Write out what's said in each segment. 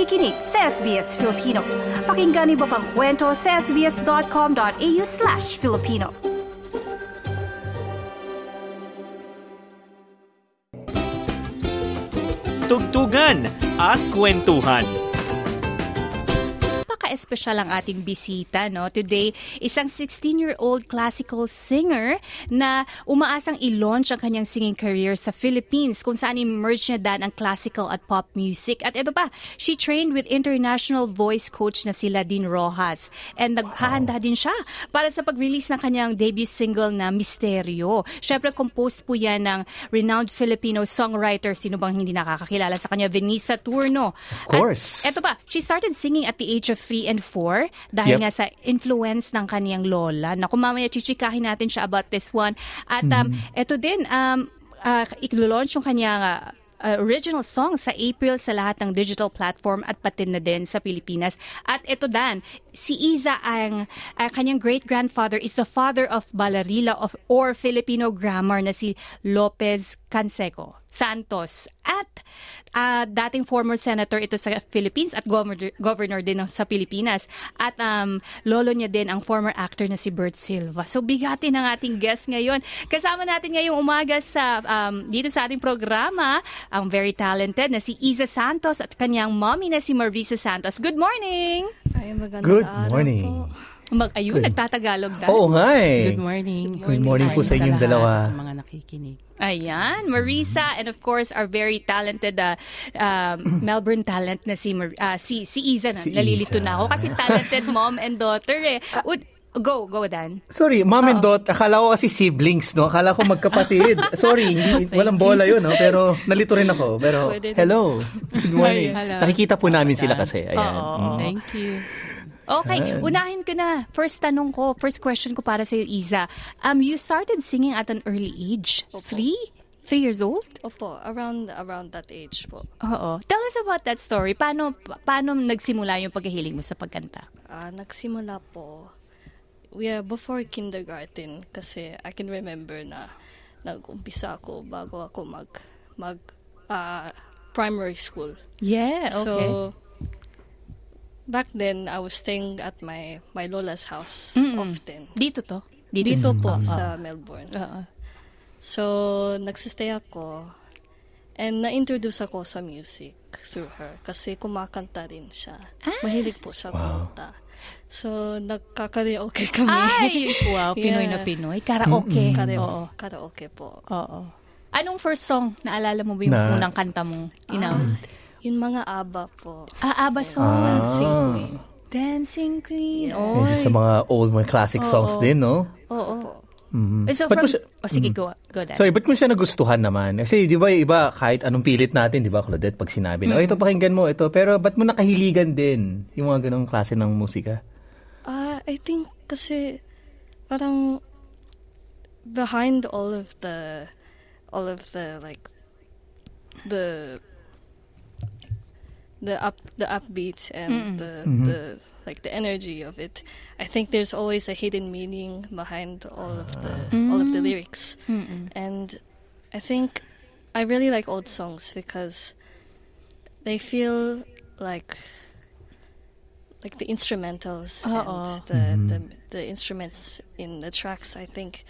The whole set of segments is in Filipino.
nakikinig sa SBS Filipino. Pakinggan niyo pang kwento sa sbs.com.au slash Filipino. Tugtugan at kwentuhan espesyal ang ating bisita no? Today isang 16-year-old classical singer na umaasang i-launch ang kanyang singing career sa Philippines kung saan i-merge niya dan ang classical at pop music. At ito pa she trained with international voice coach na si Ladine Rojas. And naghahanda din siya para sa pag-release ng kanyang debut single na Misteryo. Syempre composed po yan ng renowned Filipino songwriter sino bang hindi nakakakilala sa kanya Venisa Turno. Of course. at ito pa she started singing at the age of 3 3 and 4 dahil yep. nga sa influence ng kaniyang lola. Na kung mamaya chichikahin natin siya about this one. At um, mm-hmm. ito din, um, uh, i-launch yung kanyang uh, uh, original song sa April sa lahat ng digital platform at pati na din sa Pilipinas. At ito Dan, si Iza ang uh, kanyang great-grandfather is the father of Balarila of or Filipino grammar na si Lopez Canseco Santos at uh, dating former senator ito sa Philippines at governor, governor din sa Pilipinas at um, lolo niya din ang former actor na si Bert Silva. So bigati ng ating guest ngayon. Kasama natin ngayong umaga sa um, dito sa ating programa ang very talented na si Iza Santos at kanyang mommy na si Marisa Santos. Good morning! Ay, Good morning. po. Mag ayun, nagtatagalog na. Oo nga eh. Good morning. Good morning po sa inyong dalawa. Sa mga nakikinig. Ayan, Marisa and of course our very talented uh, um, Melbourne talent na si Mar- uh, si si Iza na. Si Nalilito Iza. na ako kasi talented mom and daughter eh. Would, go, go Dan. Sorry, mom and dot, akala ko kasi siblings, no? Akala ko magkapatid. Sorry, hindi, walang bola yun, no? Pero nalito rin ako. Pero, hello. Good morning. Hello. Nakikita po namin sila kasi. Ayan. Mm. Thank you. Okay, Ayan. unahin ko na. First tanong ko, first question ko para sa iyo Iza. Um you started singing at an early age. Three? Three years old? Opo, around around that age po. Oo. Tell us about that story. Paano pa- paano nagsimula yung paghihiling mo sa pagkanta? Ah, nagsimula po, we are before kindergarten kasi I can remember na nag-umpisa ako bago ako mag mag ah, primary school. Yeah, okay. So back then I was staying at my my lola's house Mm-mm. often. dito to. Dito po Oo. sa Melbourne. Oo. So, nagsistay ako and na-introduce ako sa music through her kasi kumakanta rin siya. Mahilig po siya kumanta. So, nagkakaraoke kami. Ay, wow, Pinoy na Yeah. Pinoy. Karaoke. Karaoke, Oo. karaoke po. Oo. Anong first song? Naalala mo ba yung Na- unang kanta mong inawit? Yung mga ABBA po. Ah, ABBA song. Dancing Queen. Dancing Queen. Yeah. Oh. Yan sa mga old, mga classic songs Oo. din, no? Oo. Mhm. So Ba't from... siya- oh, sige, go, go Dan. Sorry, ba't mo siya nagustuhan naman? Kasi di ba yung iba, kahit anong pilit natin, di ba, Claudette, pag sinabi na, oh, ito pakinggan mo, ito. Pero ba't mo nakahiligan din yung mga ganong klase ng musika? Ah, I think kasi parang behind all of the all of the like the the up the upbeats and the mm-hmm. the like the energy of it. I think there's always a hidden meaning behind all of the all of the lyrics. And I think I really like old songs because they feel like like the instrumentals Oo. and the, mm-hmm. the the instruments in the tracks I think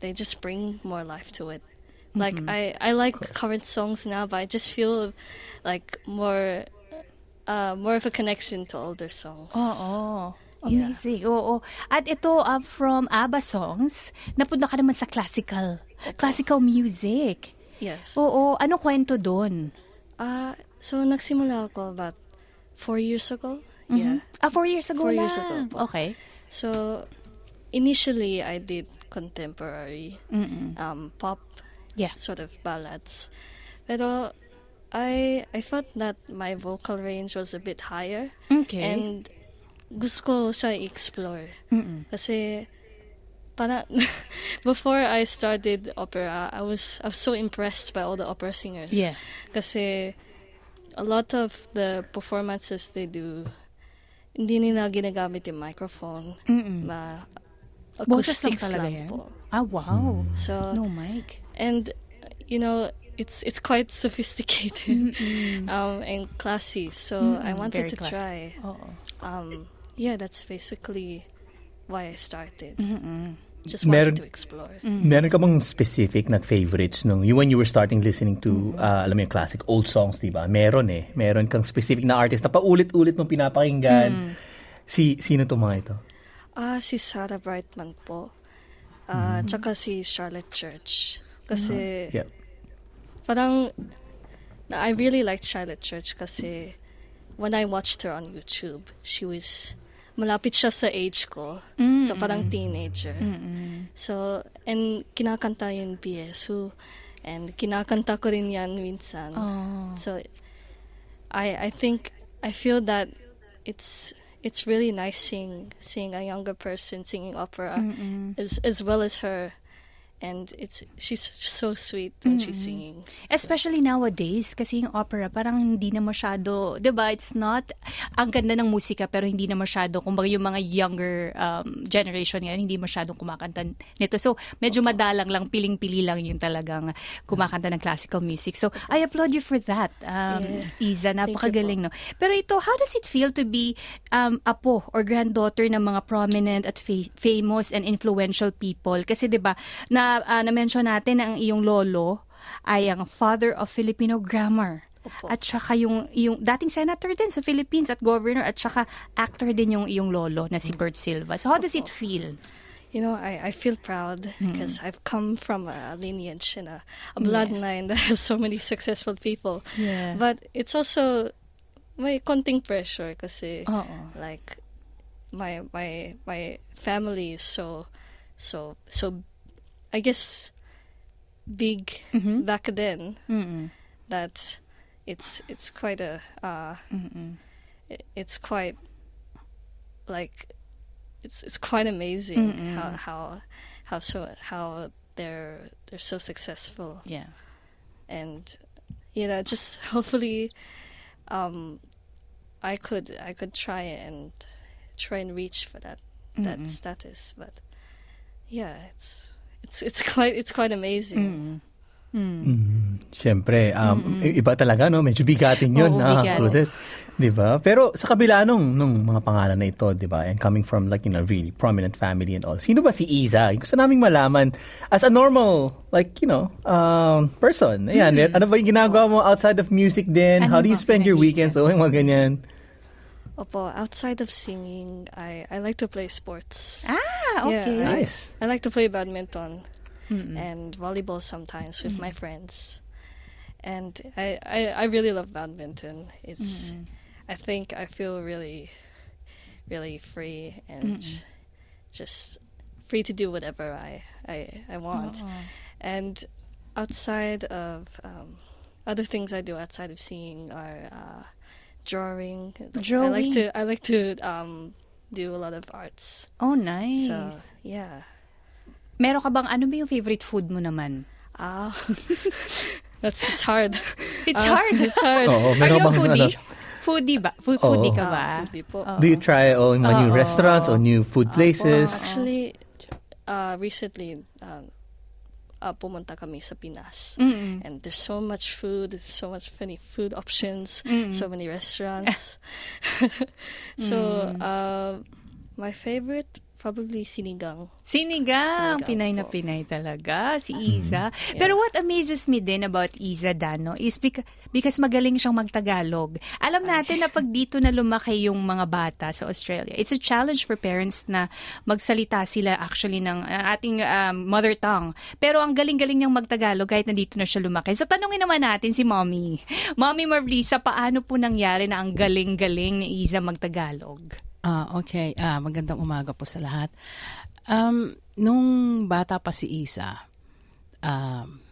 they just bring more life to it. Like I I like current songs now but I just feel like more uh more of a connection to older songs. Oo. Yeah. Amazing. Oo. At ito, um, from ABBA songs, napunta ka naman sa classical. Classical music. Yes. Oo. Anong kwento doon? Uh, so nagsimula ako about four years ago. Yeah. Ah, four years ago Four lang. years ago po. Okay. So initially I did contemporary um, pop Yeah. sort of ballads. Pero I I felt that my vocal range was a bit higher Okay. and gusto ko siya i-explore. Kasi para before I started opera, I was I was so impressed by all the opera singers. Yeah. Kasi a lot of the performances they do, hindi nila ginagamit yung microphone. Ma Boses lang acoustics talaga lang yan? po. Ah, wow. So, No mic. and, you know, it's it's quite sophisticated um, and classy. So I wanted very to classy. try. Oo. Um, yeah, that's basically why I started. Just Meron- wanted to explore. Meron ka bang specific na favorites nung you, when you were starting listening to, uh, alam mo yung classic old songs, di ba? Meron eh. Meron kang specific na artist na paulit-ulit mong pinapakinggan. Si, sino to mga ito? Ah, si Sarah Brightman po. Ah, tsaka si Charlotte Church. Kasi Yeah. Parang I really liked Charlotte Church kasi when I watched her on YouTube, she was malapit siya sa age ko. So parang teenager. So, and kinakanta yung BSU. And kinakanta ko rin yan minsan. So, I I think I feel that it's it's really nice seeing seeing a younger person singing opera as as well as her, and it's she's so sweet when she's singing. Especially nowadays, kasi yung opera parang hindi na masyado, di ba? It's not, ang ganda ng musika pero hindi na masyado, kumbaga yung mga younger um, generation ngayon, hindi masyadong kumakanta nito. So, medyo madalang lang, piling-pili lang yung talagang kumakanta ng classical music. So, I applaud you for that, um, Iza. Napakagaling, no? Pero ito, how does it feel to be um, apo or granddaughter ng mga prominent at fa- famous and influential people? Kasi, di ba, na, ah, na-mention natin ang iyong lolo ay ang father of Filipino grammar. At saka yung, yung dating senator din sa Philippines at governor at saka actor din yung iyong lolo na si Bert Silva. So how does it feel? You know, I, I feel proud because I've come from a lineage and a, a bloodline that has so many successful people. Yeah. But it's also may konting pressure kasi Oo. like my my my family is so so so I guess big back then Mm-mm. that it's it's quite a uh it's quite like it's it's quite amazing how how how so how they're they're so successful. Yeah. and you know just hopefully um I could I could try and try and reach for that that status. But yeah it's it's it's quite it's quite amazing Siyempre, um, i- iba talaga, no? Medyo bigatin yun, Oo, na, bigat. Claudette. Di ba? Pero sa kabila nung, nung mga pangalan na ito, di ba? And coming from like, you know, really prominent family and all. Sino ba si Iza? Gusto naming malaman as a normal, like, you know, um, person. Ayan, ano ba yung ginagawa mo outside of music din? Ano How do you spend your weekends? O, yung mga ganyan. Opo, outside of singing, I, I like to play sports. Ah, Yeah, okay. I- Nice. I like to play badminton and volleyball sometimes with my friends. And I, I, I really love badminton. It's I think I feel really really free and just free to do whatever I, I, I want. And outside of um, other things I do outside of singing are uh, drawing. I like Drawing. to I like to um, do a lot of arts. Oh, nice. So yeah. Meron ka bang, ano ba yung favorite food mo naman? Ah, that's it's hard. It's Ah, hard. It's hard. Oo, Are meron you a foodie? ano, Foodie ba? Food, Oo. foodie ka Ah, ba? foodie po. do you try oh, mga new Oo. restaurants or new food places? Actually, uh, recently, um, uh, pumunta kami sa Pinas. Mm-mm. And there's so much food, so much funny food options, so many restaurants. so, uh, my favorite, probably sinigang. Sinigang. Sinigang Pinay na po. Pinay talaga, si Iza. Pero what amazes me din about Iza Dano is because, because magaling siyang magtagalog. Alam natin na pag dito na lumaki yung mga bata sa Australia, it's a challenge for parents na magsalita sila actually ng uh, ating um, mother tongue. Pero ang galing-galing niyang magtagalog kahit nandito na siya lumaki. So tanungin naman natin si Mommy. Mommy Marlisa, paano po nangyari na ang galing-galing ni Iza magtagalog? Ah, okay. Ah, magandang umaga po sa lahat. Um, nung bata pa si Isa, um,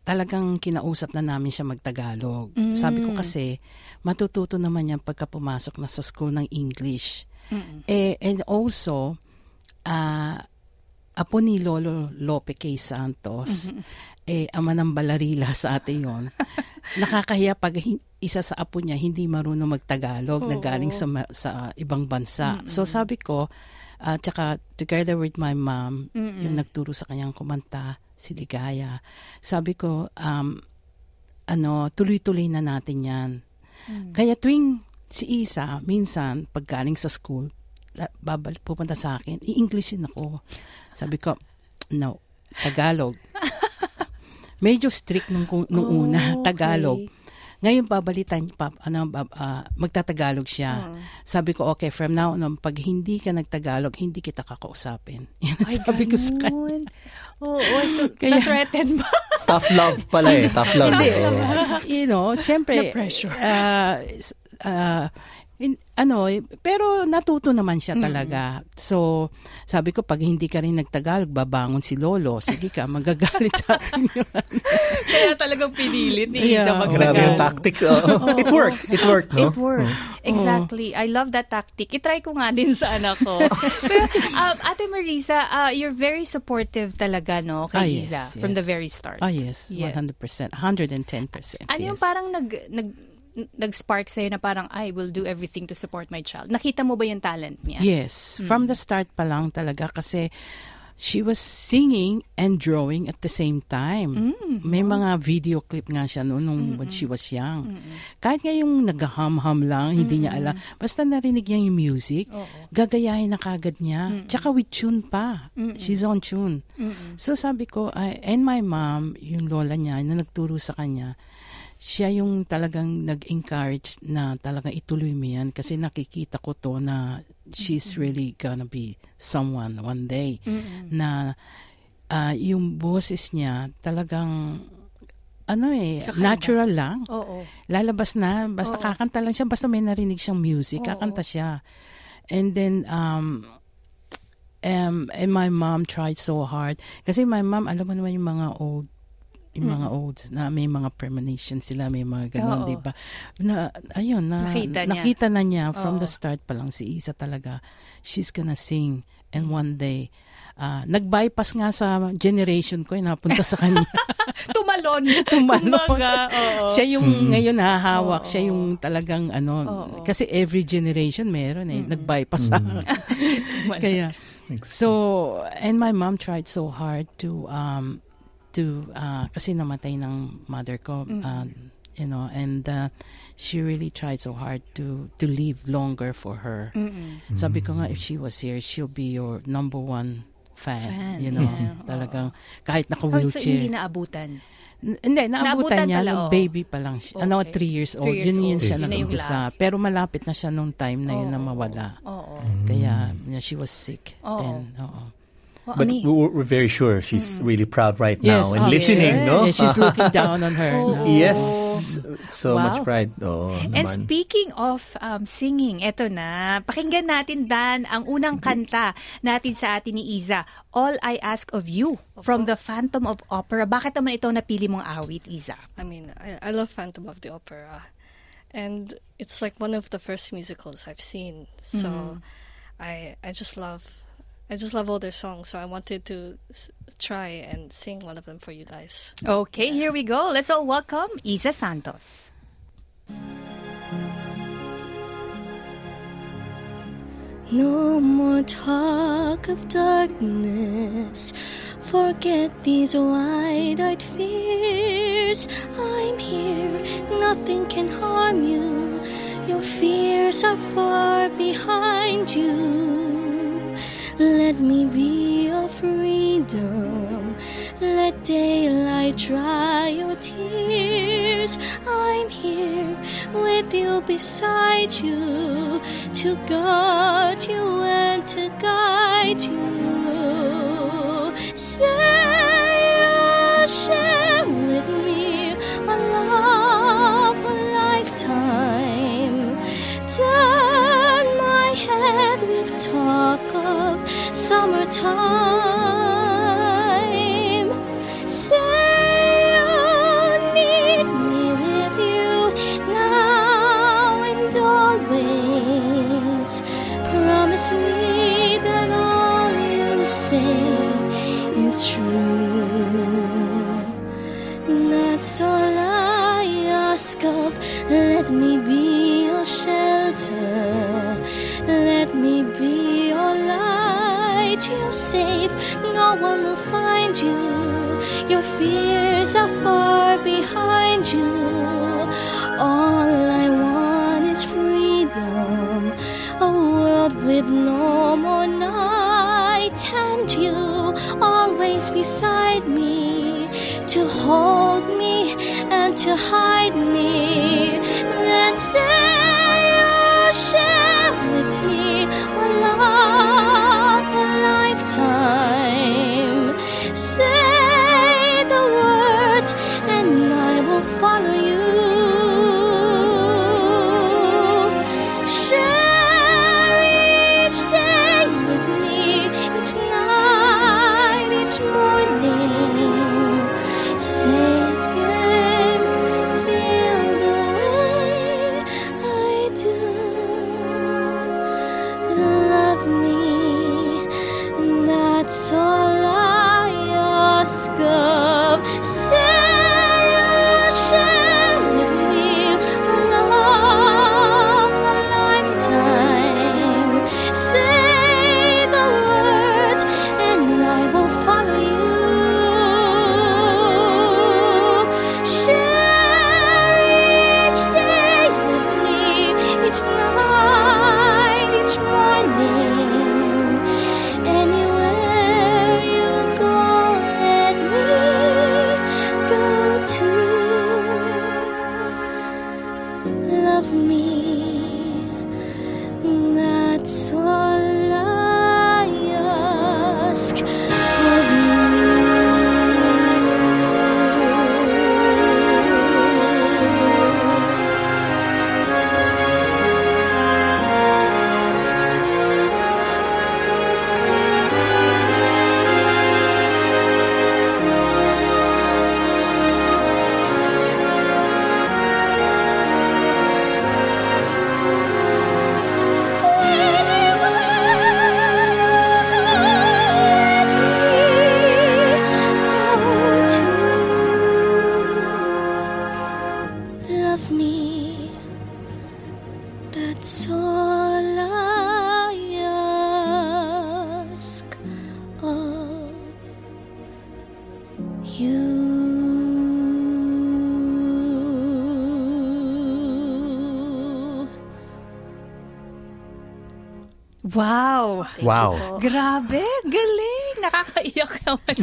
talagang kinausap na namin siya magtagalog. Sabi ko kasi, matututo naman yan pagka pumasok na sa school ng English. Eh, and also, ah, apo ni Lolo Lope K. Santos, eh, ama ng balarila sa atin yon. Nakakahiya pag isa sa apo niya hindi marunong magtagalog na galing sa, sa ibang bansa. So sabi ko, uh, tsaka together with my mom, yung nagturo sa kanyang kumanta, si Ligaya, sabi ko, um, ano, tuloy-tuloy na natin yan. Kaya tuwing si Isa, minsan, pag galing sa school, babalik, pupunta sa akin, i-Englishin ako. Sabi ko, no, Tagalog. Medyo strict nung, nung Oh, una, okay. Tagalog. Ngayon, babalitan, pa, ano, ah, magtatagalog siya. Oh. Sabi ko, okay, from now on, pag hindi ka nagtagalog, hindi kita kakausapin. Yan ang sabi ko sa kanya. Oo, oh, so, Kaya- na-threaten ba? Tough love pala eh. Tough love. Hindi. Oo. you know, syempre, Na-pressure. ah, s- ah, in- ano, eh, pero natuto naman siya talaga. So, sabi ko, pag hindi ka rin nagtagalog, babangon si Lolo. Sige ka, magagalit sa atin yun. Kaya talagang pinilit ni Isa Yeah. Grabe yung magtagalog. tactics. Oh. It worked. It worked, no? It worked. Exactly. I love that tactic. I-try ko nga din sa anak ko. Pero, um, Ate Marisa, uh, you're very supportive talaga, no, kay Ah, yes, Isa from yes. the very start. Ah, yes. Yeah. 100%. 110%. Ano yung yes. parang nag, nag, nag-spark sa'yo na parang, I will do everything to support my child. Nakita mo ba yung talent niya? Yes, from the start pa lang talaga kasi she was singing and drawing at the same time. May mga video clip nga siya noon nung when she was young. Kahit nga yung nag-hum-hum lang, hindi niya alam. Basta narinig niya yung music, gagayahin na kagad niya. Tsaka with tune pa. She's on tune. So sabi ko, I- and my mom, yung lola niya, na nagturo sa kanya, siya yung talagang nag-encourage na talagang ituloy mo yan kasi nakikita ko to na she's really gonna be someone one day na ah, yung boses niya talagang ano eh, natural lang. Oo. Lalabas na, basta kakanta lang siya, basta may narinig siyang music, kakanta siya. And then, um, um, and my mom tried so hard. Kasi my mom, alam mo naman yung mga old yung mga olds na may mga premonition sila, may mga ganun, Oo. di ba? Na, ayun, na, Nakita niya. nakita na niya from Oo. the start pa lang si Isa talaga, she's gonna sing and one day, ah, nag-bypass nga sa generation ko, eh, napunta sa kanya. Tumalon. Tumalon. Kumbaga, oo. siya yung ngayon Oo. hahawak, siya yung talagang ano, Oo. kasi every generation meron eh, nag-bypass sa Tumalon. Kaya, so, and my mom tried so hard to, um, to, uh, kasi namatay ng mother ko, uh, you know, and uh, she really tried so hard to to live longer for her. Sabi ko nga, if she was here, she'll be your number one fan, Fan, you know, yeah. talagang kahit Oh, so hindi naabutan. Hindi, naabutan Naabutan niya pala, nung oo. baby pa lang siya. Ano, Okay. three years old. Three years Yun yun old. siya nag-umpisa. Pero malapit na siya nung time na yun na mawala. Oo. Kaya yeah, she was sick Oo. then. Oo. Well, But ami- we're, we're very sure she's really proud right now and oh, listening, yes. no? Yeah, she's looking down on her. No? Yes. So Wow. much pride. Oh, And naman. speaking of um, singing, eto na, pakinggan natin Dan ang unang kanta natin sa atin ni Iza, All I Ask of You from the Phantom of Opera. Bakit naman ito napili mong awit, Iza? I mean, I, I love Phantom of the Opera, and it's like one of the first musicals I've seen. So, I I just love, I just love all their songs. So I wanted to try and sing one of them for you guys. Okay, here we go. Let's all welcome Isa Santos. No more talk of darkness. Forget these wide eyed fears. I'm here, nothing can harm you. Your fears are far behind you. Let me be your freedom. Let daylight dry your tears. I'm here with you beside you to guard you and to guide you. 他 no one will find you. Your fears are far behind you. All I want is freedom, a world with no more night, and you always beside me to hold me and to hide me. Wow! Grabe, galing. Nakakaiyak naman.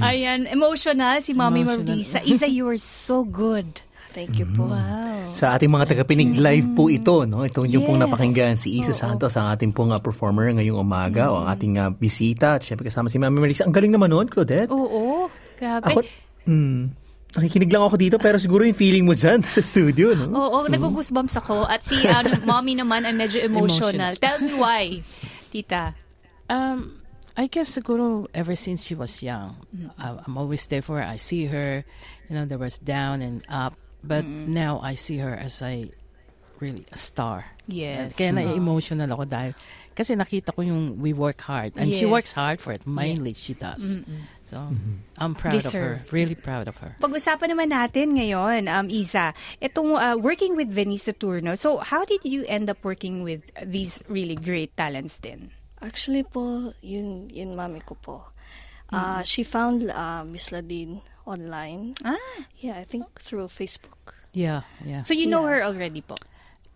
Ayan, emotional si Mommy Emotional. Marisa. Isa, you were so good. Thank you po. Wow. Sa ating mga tagapinig, live po ito. No? Ito yung pong Yes. napakinggan si Isa Santos, ang ating pong ah, performer ngayong umaga, o ang ating ah, bisita. At syempre kasama si Mami Marisa. Ang galing naman nun, Claudette. Oo, grabe. Ako, hmm, nakikinig lang ako dito, pero siguro yung feeling mo dyan sa studio, no? Oo, nagugusbumps ako. At si ano, Mommy naman ay medyo emotional. Tell me why, tita. Um, I guess siguro ever since she was young, I, I'm always there for her. I see her, you know, there was down and up, but now I see her as a really a star. Yes. Kaya na-emotional ako dahil kasi nakita ko yung we work hard and she works hard for it. Mainly she does. So I'm proud of her. Really proud of her. Pag-usapan naman natin ngayon, um, Isa, itong uh, working with Venice Saturno. So, how did you end up working with these really great talents din? Actually po, yun, yun mami ko po. Uh, She found uh, Miss Ladine online. Ah, Yeah, I think through Facebook. Yeah, yeah. so you know Yeah. her already po?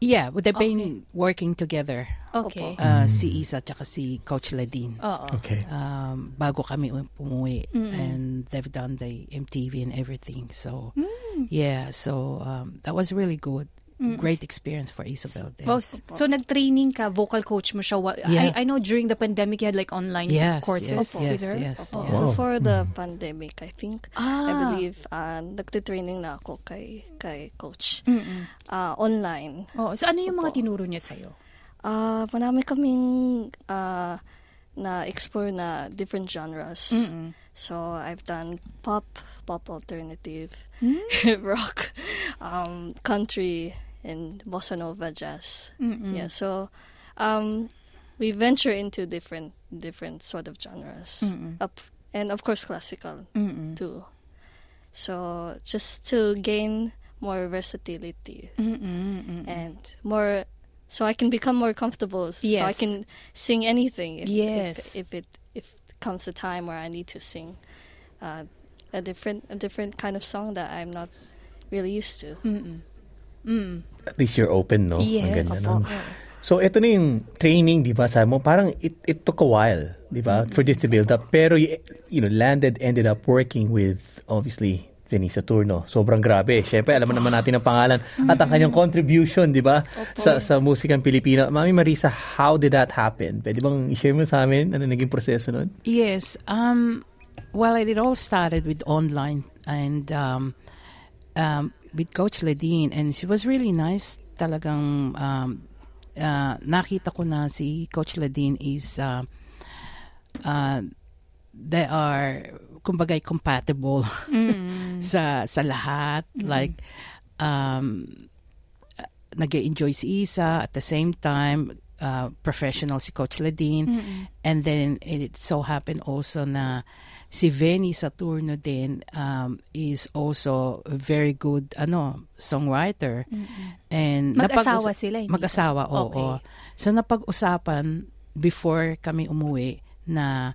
Yeah, but they've been working together. Okay. Uh, Si Isa at si Coach Ladine. Oo. Okay. um, bago kami u- umuwi and they've done the MTV and everything so yeah so um, that was really good great experience for Isabel then. Oh, so nag-training ka, vocal coach mo siya. Yeah. I, I know during the pandemic you had like online yes courses yes with yes her. yes, Opo. yeah. Before the pandemic, I think, I Ah. believe, uh, nagtitraining na ako kay, kay coach. Uh, online. Oh, so ano yung mga tinuro niya sa'yo? Uh, marami kaming uh, na-explore na different genres. So, I've done pop, pop alternative, rock, um, country, and bossa nova jazz. Yeah, so um, we venture into different different sort of genres. Up, and of course classical too. So just to gain more versatility and more so I can become more comfortable so I can sing anything if, Yes. if, if it if comes a time where I need to sing uh, a different a different kind of song that I'm not really used to. At least you're open, no? Ang Yes. ganda nun. So, ito na yung training, di ba? Sabi mo, parang it, it took a while, di ba? For this to build up. Pero, you, you know, landed, ended up working with, obviously, Vinny Saturno. Sobrang grabe. Siyempre, alam naman natin ang pangalan at ang kanyang contribution, di ba? Sa, sa musikang Pilipino. Mami Marisa, how did that happen? Pwede bang i-share mo sa amin ano naging proseso nun? Yes. Um, well, it all started with online and um, um, with Coach Ledine, and she was really nice. Talagang um, uh, nakita ko na si Coach Ledine is uh, uh, they are kumbaga compatible sa sa lahat. Like um nag-enjoy si Isa at the same time uh, professional si Coach Ladine and then it so happened also na si Venny Saturno din um, is also a very good ano songwriter and Mag-asawa sila, hindi mag-asawa oo Okay. so napag-usapan before kami umuwi na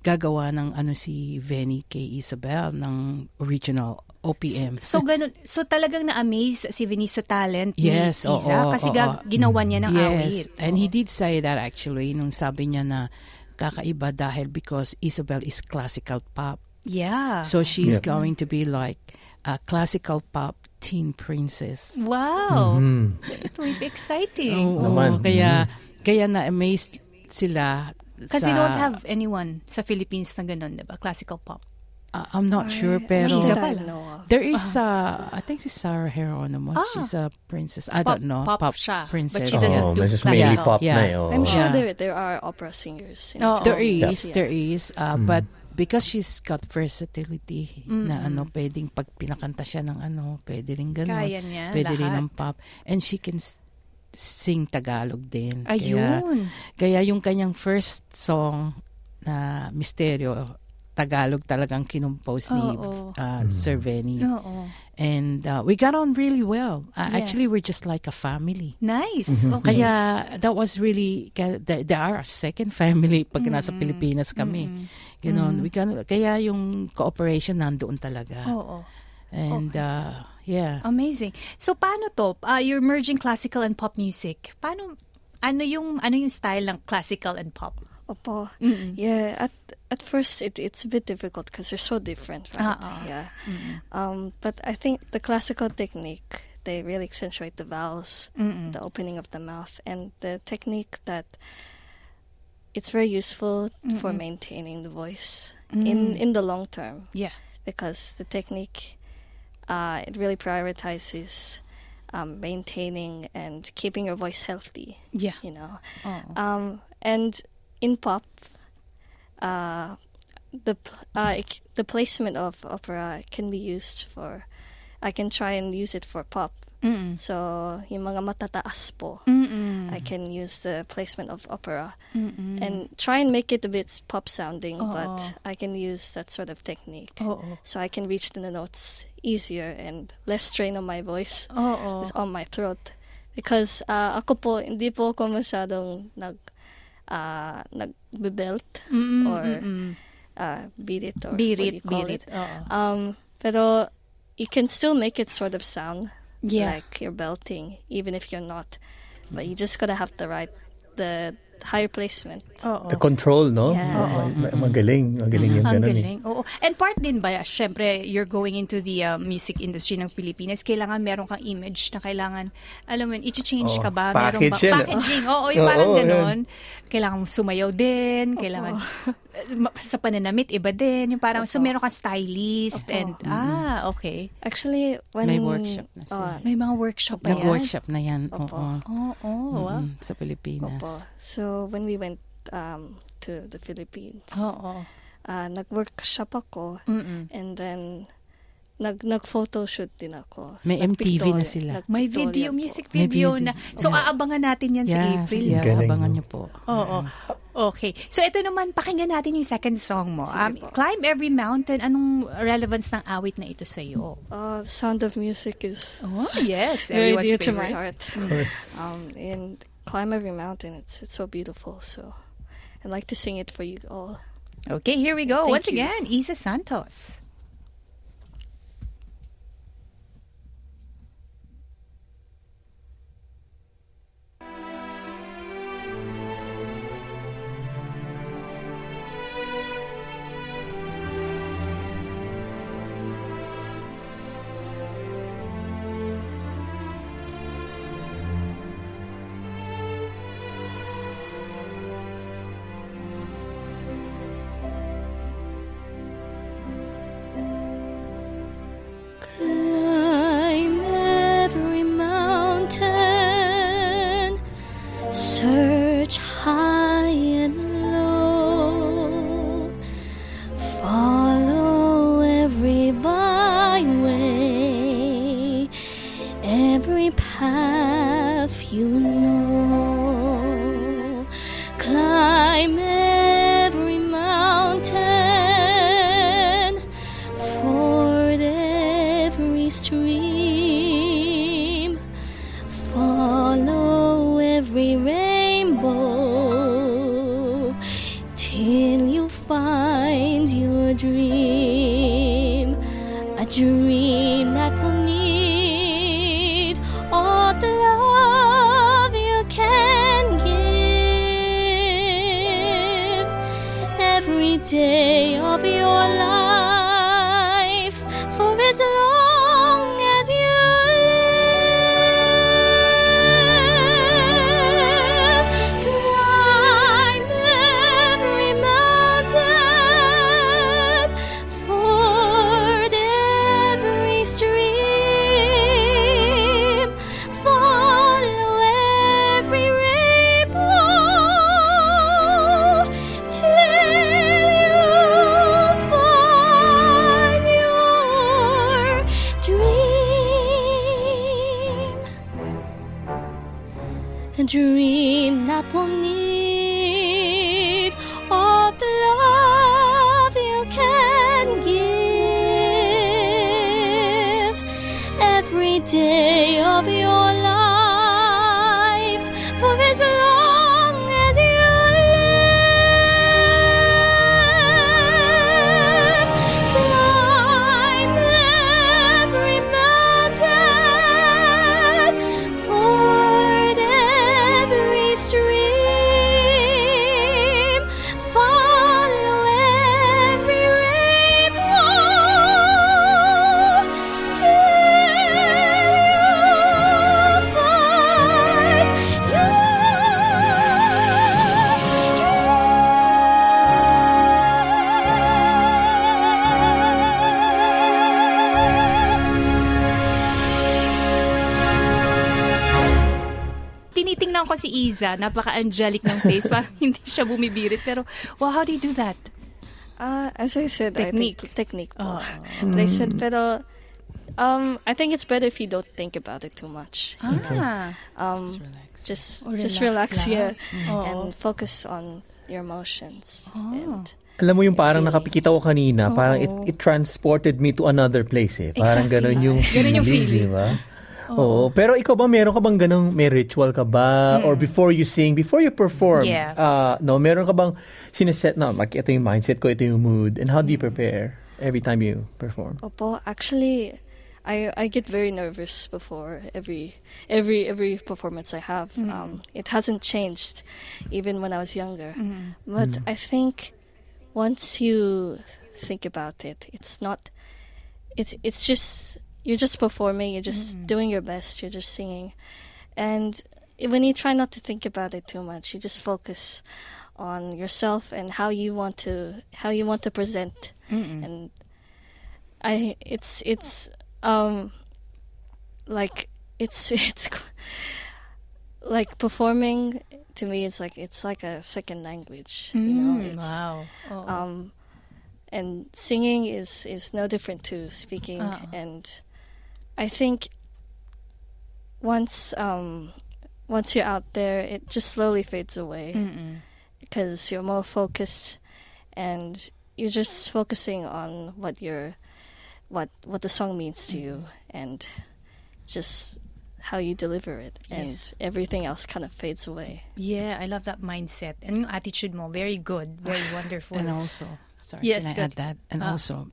gagawa ng ano si Venny kay Isabel ng original OPM So ganun, so talagang na-amaze si Venice sa talent Yes, ni Isa oo, kasi oo. ga- ginawa niya ng awit. Yes, and he did say that actually nung sabi niya na kakaiba dahil because Isabel is classical pop. Yeah. So she's Yeah. going to be like a classical pop teen princess. wow. Mm. It will be exciting. Oo, Naman. kaya kaya na-amazed sila Because we don't have anyone sa Philippines na ganun, di ba? Classical pop. Uh, I'm not sure I pero of. there is uh I think si Sarah Geronimo. Ah. She's a princess. I Pop- don't know. pop siya, but princess. she doesn't Oo, do classical. mainly pop Yeah. na eh. I'm sure Yeah. there there are opera singers. in the There is, yeah. there is, uh, but because she's got versatility na ano, pwedeng pag pinakanta siya ng ano, pwede rin ganun. Kaya niya, Pwede rin lahat. ng pop. And she can sing Tagalog din. Kaya, Ayun. kaya yung kanyang first song na Misteryo, Tagalog talagang kinumpose ni uh, Sir Venny. Oo. And uh, we got on really well. Uh, Yeah. Actually, we're just like a family. Nice. Mm-hmm. Okay. Kaya that was really they, they are a second family pag nasa Pilipinas kami. Ganon. We can, kaya yung cooperation nandoon talaga. Oo. And uh, yeah. Amazing. So paano to? Uh, you're merging classical and pop music. Paano ano yung ano yung style ng classical and pop? Opo. Yeah, at at first it, it's a bit difficult because they're so different, right? Uh-uh. Yeah. Um, but I think the classical technique they really accentuate the vowels, the opening of the mouth, and the technique that it's very useful for maintaining the voice in in the long term Yeah. because the technique uh, it really prioritizes um, maintaining and keeping your voice healthy. Yeah. You know. Oo. Um, and in pop, uh, the uh, the placement of opera can be used for. I can try and use it for pop. Mm-mm. So yung mga matataas po, Mm-mm. I can use the placement of opera Mm-mm. and try and make it a bit pop sounding, Oo. but I can use that sort of technique. Oo. So I can reach the notes easier and less strain on my voice is on my throat. Because uh, ako po, hindi po ako masyadong nag, uh, nag-belt Mm-mm, or mm-mm. uh, beat it or Beat what it, do you call it. it. Oo. Um, pero you can still make it sort of sound Yeah. like you're belting, even if you're not. But you just gotta have the right, the higher placement. Oo. The control, no? Yeah. Ma- Magaling. Magaling yung Ang ganun eh. galing. Oo. And part din ba, syempre, you're going into the uh, music industry ng Pilipinas, kailangan meron kang image na kailangan, alam mo, yun, i-change Oo. ka ba? Package meron ba? yan, eh. Packaging. Oo, yung Oo, parang yan. ganon. Kailangan mong sumayaw din, kailangan, Ma- sa pananamit, iba din. Yung parang, so meron kang stylist, and, ah, okay. Actually, when May workshop na sila. uh, May mga workshop ba yan? Nag-workshop na yan. Opo. Oo. Oo, oh, wow. Mm, sa Pilipinas. Opo. So when we went um, to the Philippines, Oo. uh, nag-workshop ako, Mm-mm. and then nag nag-photoshoot din ako. May MTV na sila. May video, po. music May video, video. na. So, aabangan natin yan sa Yes, April. yes. Galing, Abangan niyo po. Oo. Okay. So, ito naman, pakinggan natin yung second song mo. Um, Climb Every Mountain. Anong relevance ng awit na ito sa iyo? Uh, the sound of music is Oh, yes. very Everyone's dear to my favorite. heart. Of course. Um, and climb every mountain. It's it's so beautiful. So I'd like to sing it for you all. Okay, here we go. Thank Once you. again, Isa Santos. Ko si Iza, napaka-angelic ng face. Parang hindi siya bumibirit. Pero, wow, how do you do that? Uh, as I said, Technique. I think technique. po. Oh. But I said, pero um, I think it's better if you don't think about it too much. Ah. Um, Just relax. just Or just relax relax, yeah, Oo. and focus on your emotions. And Alam mo yung parang Feeling. nakapikita ko kanina, parang it, it transported me to another place eh. Parang Exactly. ganun yung Ganun yung feeling, feeling. di ba? Oo. Pero ikaw ba, meron ka bang ganun, may ritual ka ba? Or before you sing, before you perform, Yeah. uh, no, meron ka bang sineset na, like, ito yung mindset ko, ito yung mood, and how do you prepare every time you perform? Opo, actually, I I get very nervous before every every every performance I have. Um, it hasn't changed, even when I was younger. Mm. But I think once you think about it, it's not. It's it's just you're just performing. You're just doing your best. You're just singing, and when you try not to think about it too much, you just focus on yourself and how you want to how you want to present and I it's it's um like it's it's like performing to me it's like it's like a second language you know it's wow. Oo. um and singing is is no different to speaking Uh-uh. and I think once um once you're out there it just slowly fades away because you're more focused and you're just focusing on what your what what the song means to you and just how you deliver it and everything else kind of fades away Yeah, I love that mindset. And yung attitude mo, very good, very wonderful. And also, sorry, Yes, can I good. add that? And Ah. also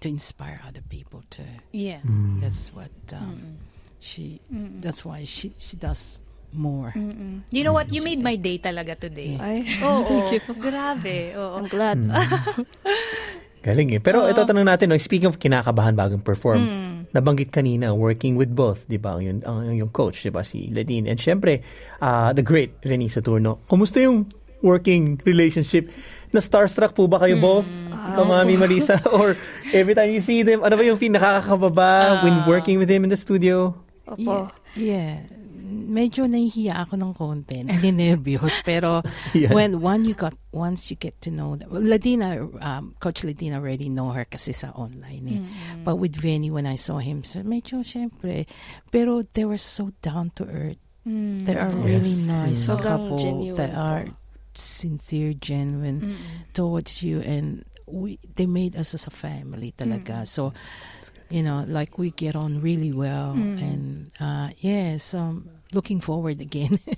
to inspire other people to. yeah. That's what um, she. That's why she she does more. Mm-mm. You know what? You made my day talaga today. I Oo. thank you Grabe. Oo. I'm glad Galing eh. Pero ito tanong natin, no, speaking of kinakabahan bagong perform, nabanggit kanina, working with both, di ba? Yung, ang, yung coach, di ba? Si Ladine. And syempre, uh, the great Renee Saturno. Kumusta yung working relationship? Na starstruck po ba kayo both? Ikaw, Mami Marisa? Or every time you see them, ano ba yung pinakakababa when working with him in the studio? Opo. Yeah. Medyo nahihiya ako ng konti. Hindi nervyos. Pero Yeah. when one you got, once you get to know them, Ladina, um, Coach Ladina already know her kasi sa online eh. But with Vinny, when I saw him, so medyo syempre. Pero they were so down to earth. They are really Yes. nice Sobrang couple genuine po. are sincere, genuine towards you and we they made us as a family talaga. So you know, like we get on really well and uh yeah, so looking forward again.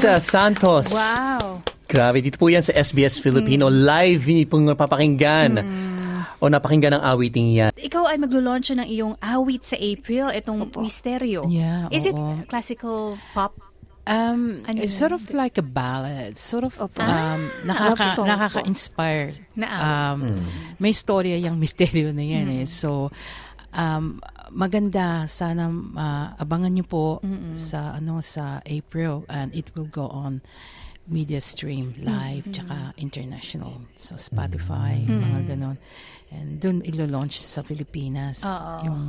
Isa Santos. Wow. Grabe, dito po yan sa SBS Filipino. Live, hindi pong napapakinggan. O napakinggan ang awiting yan. Ikaw ay maglo-launch ng iyong awit sa April, itong Misteryo. Yeah, Is it oo. classical pop? Um, Ano it's yun? sort of like a ballad. Sort of Opo. um, Love nakaka, nakaka-inspire. Na Um, May storya yung misteryo na yan eh. So, um, maganda. Sana uh, abangan nyo po sa ano sa April and it will go on media stream live tsaka international so Spotify mga ganon and dun ilo-launch sa Pilipinas Oo. yung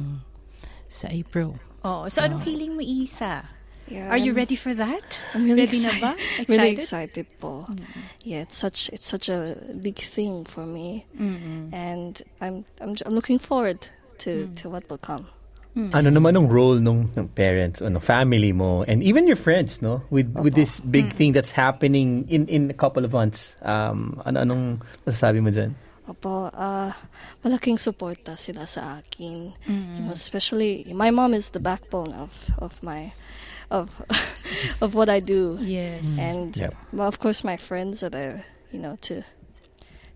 sa April Oh, so, ano feeling mo, Isa? Yeah, Are you ready for that? I'm really ready na excited. ba? Really Excited? excited po. Yeah, it's such it's such a big thing for me, and I'm I'm I'm looking forward to hmm. to what will come. Hmm. Ano naman ang role ng, ng parents, ano, family mo, and even your friends, no? With with this uh-huh. big hmm. thing that's happening in in a couple of months. Um, ano anong masasabi mo dyan? Opo, ah, malaking suporta sila sa akin. You know, especially my mom is the backbone of of my of of what I do. Yes. and Yep. well, of course my friends are there you know to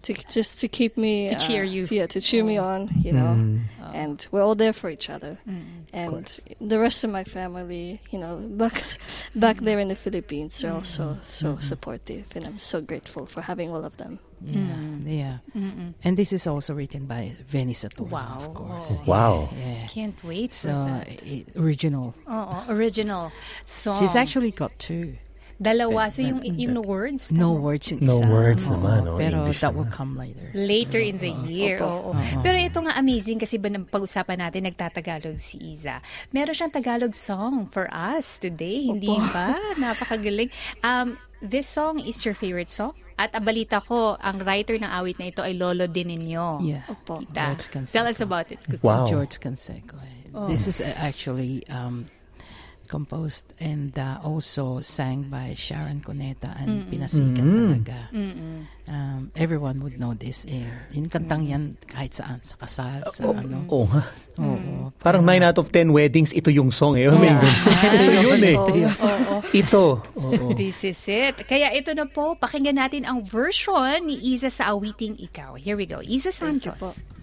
to just to keep me To cheer uh, you. yeah to cheer me mm. on you know? Mm. Oh. And we're all there for each other. Mm. And the rest of my family you know back back there in the philippines they're also so mm-hmm. supportive and i'm so grateful for having all of them. Yeah, yeah. and this is also written by Venny Saturno Wow. of course oh. Wow. yeah. Can't wait for so that. i- original. Oh, original song. she's actually got two Dalawa. So yung, yung words? no words yung No isa. words Oo, naman, oh, pero English that naman. will come later Later in the year. Oo. Oo. Pero ito nga amazing kasi ba nang pag-usapan natin nagtatagalog si Iza. Meron siyang Tagalog song for us today. Hindi ba? Napakagaling. Um, this song is your favorite song? At abalita ko, ang writer ng awit na ito ay Lolo din ninyo. yeah Opo. Tell us about it. Wow. Si George Canseco. This is uh, actually um, composed and uh, also sang by Sharon Cuneta and pinasikat talaga. Um, everyone would know this. Eh. Yung kantang yan kahit saan, sa kasal, sa ano. Oo nga. Oo. Parang 9 out of 10 weddings, ito yung song eh. May ganun. ito yun eh. Oo. Ito. Oo. This is it. Kaya ito na po, pakinggan natin ang version ni Iza sa awiting ikaw. Here we go. Iza Thank you Santos. po.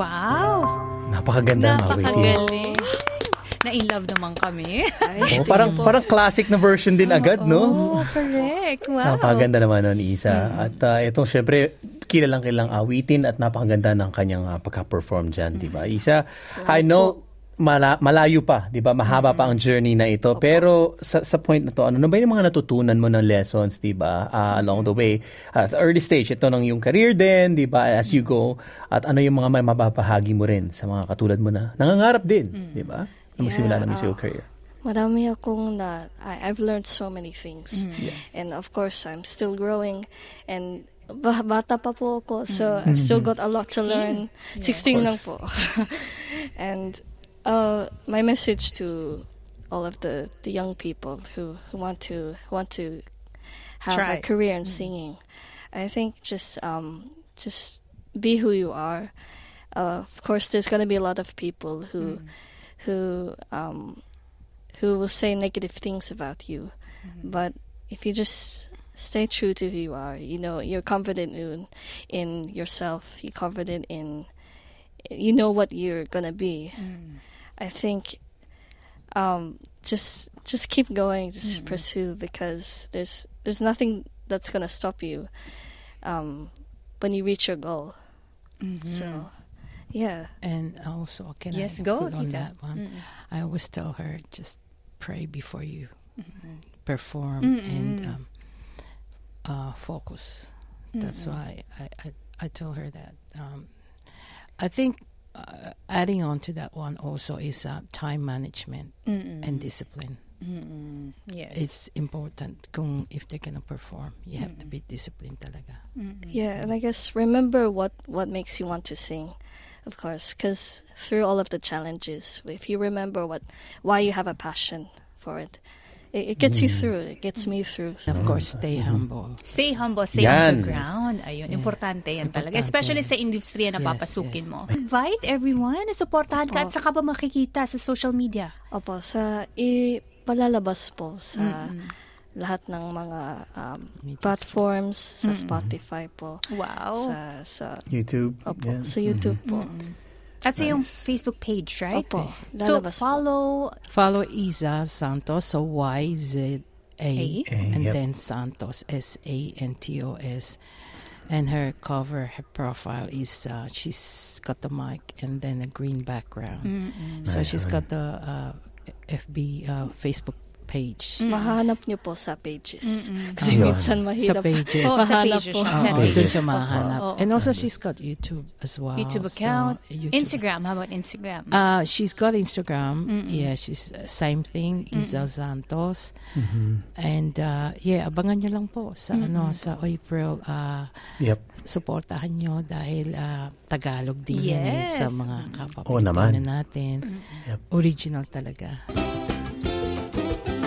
Wow! Napakaganda. Napakagaling. Na-in love naman kami. Oh, parang parang classic na version din agad, no? Oh, correct. Wow. Napakaganda naman nun, Isa. At uh, itong syempre, kilalang kilang awitin at napakaganda ng kanyang uh, pagka-perform dyan, di ba? Isa, I know, mala- malayo pa, di ba? Mahaba pa ang journey na ito. Pero sa, sa point na to, ano na ba yung mga natutunan mo ng lessons, di ba? Uh, along the way. Uh, at early stage, ito ng yung career din, di ba? As you go. At ano yung mga may mababahagi mo rin sa mga katulad mo na nangangarap din, di ba? Na magsimula Yeah, ng musical uh, career. Marami akong na, I, I've learned so many things. And of course, I'm still growing. And ba- bata pa po ako, so I've still got a lot to learn. 16 lang po. and uh, my message to all of the, the young people who, who want to want to have Try. a career in singing, I think just um, just be who you are. Uh, of course, there's gonna be a lot of people who who um, who will say negative things about you, but if you just stay true to who you are, you know you're confident in in yourself. You're confident in you know what you're gonna be. I think um, just just keep going, just pursue because there's there's nothing that's gonna stop you um, when you reach your goal. So, yeah. And also, can Yes, I go, on Tita. that one? I always tell her, just pray before you perform and um, uh, focus. That's why I, I, I tell her that. Um, I think uh, adding on to that one also is uh, time management and discipline. Yes. It's important kung if they're gonna perform, you have to be disciplined talaga. Yeah, and I guess remember what what makes you want to sing, of course, because through all of the challenges, if you remember what why you have a passion for it, it, it gets you through. It gets me through. Of course, stay humble. Stay humble, stay Yan. on the ground. Ayun, importante yan talaga. Especially sa industriya na Yes, papasukin yes. mo. Invite everyone na supportahan ka at saka ba makikita sa social media? Opo, sa ipalalabas po sa lahat ng mga um, platforms, sa Spotify po, Wow. sa sa YouTube. opo, yan. sa YouTube po. At sa yung Facebook page, right? Opo, So, follow Follow Isa Santos, so Y Z A, A. and Yep. then Santos S A N T O S. And her cover, her profile is uh, she's got the mic and then a green background. So she's got the uh, FB uh, Facebook page. Mahanap niyo po sa pages. Ayun. Kasi minsan Sa mahirap pages. Oh, sa pages po. Oo, Sa doon pages. siya mahanap. Oo. And also she's got YouTube as well. YouTube So, account, YouTube. Instagram. How about Instagram? Uh, she's got Instagram. Yeah, she's uh, same thing. Isa Santos. And uh, yeah, abangan nyo lang po sa ano sa April. Uh, Yep. suportahan nyo dahil uh, Tagalog din yan eh, Yes. sa mga kapwa Oo naman. Natin. Yep. Original talaga.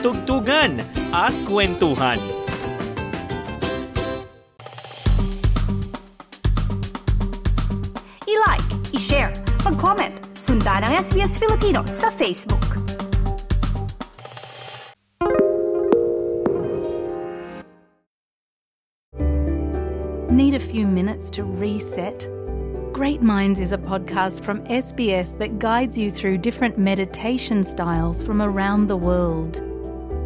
Tugtugan at kwentuhan. I-like, i-share, mag-comment, sundan ang SBS Filipino sa Facebook. Need a few minutes to reset? Great Minds is a podcast from SBS that guides you through different meditation styles from around the world.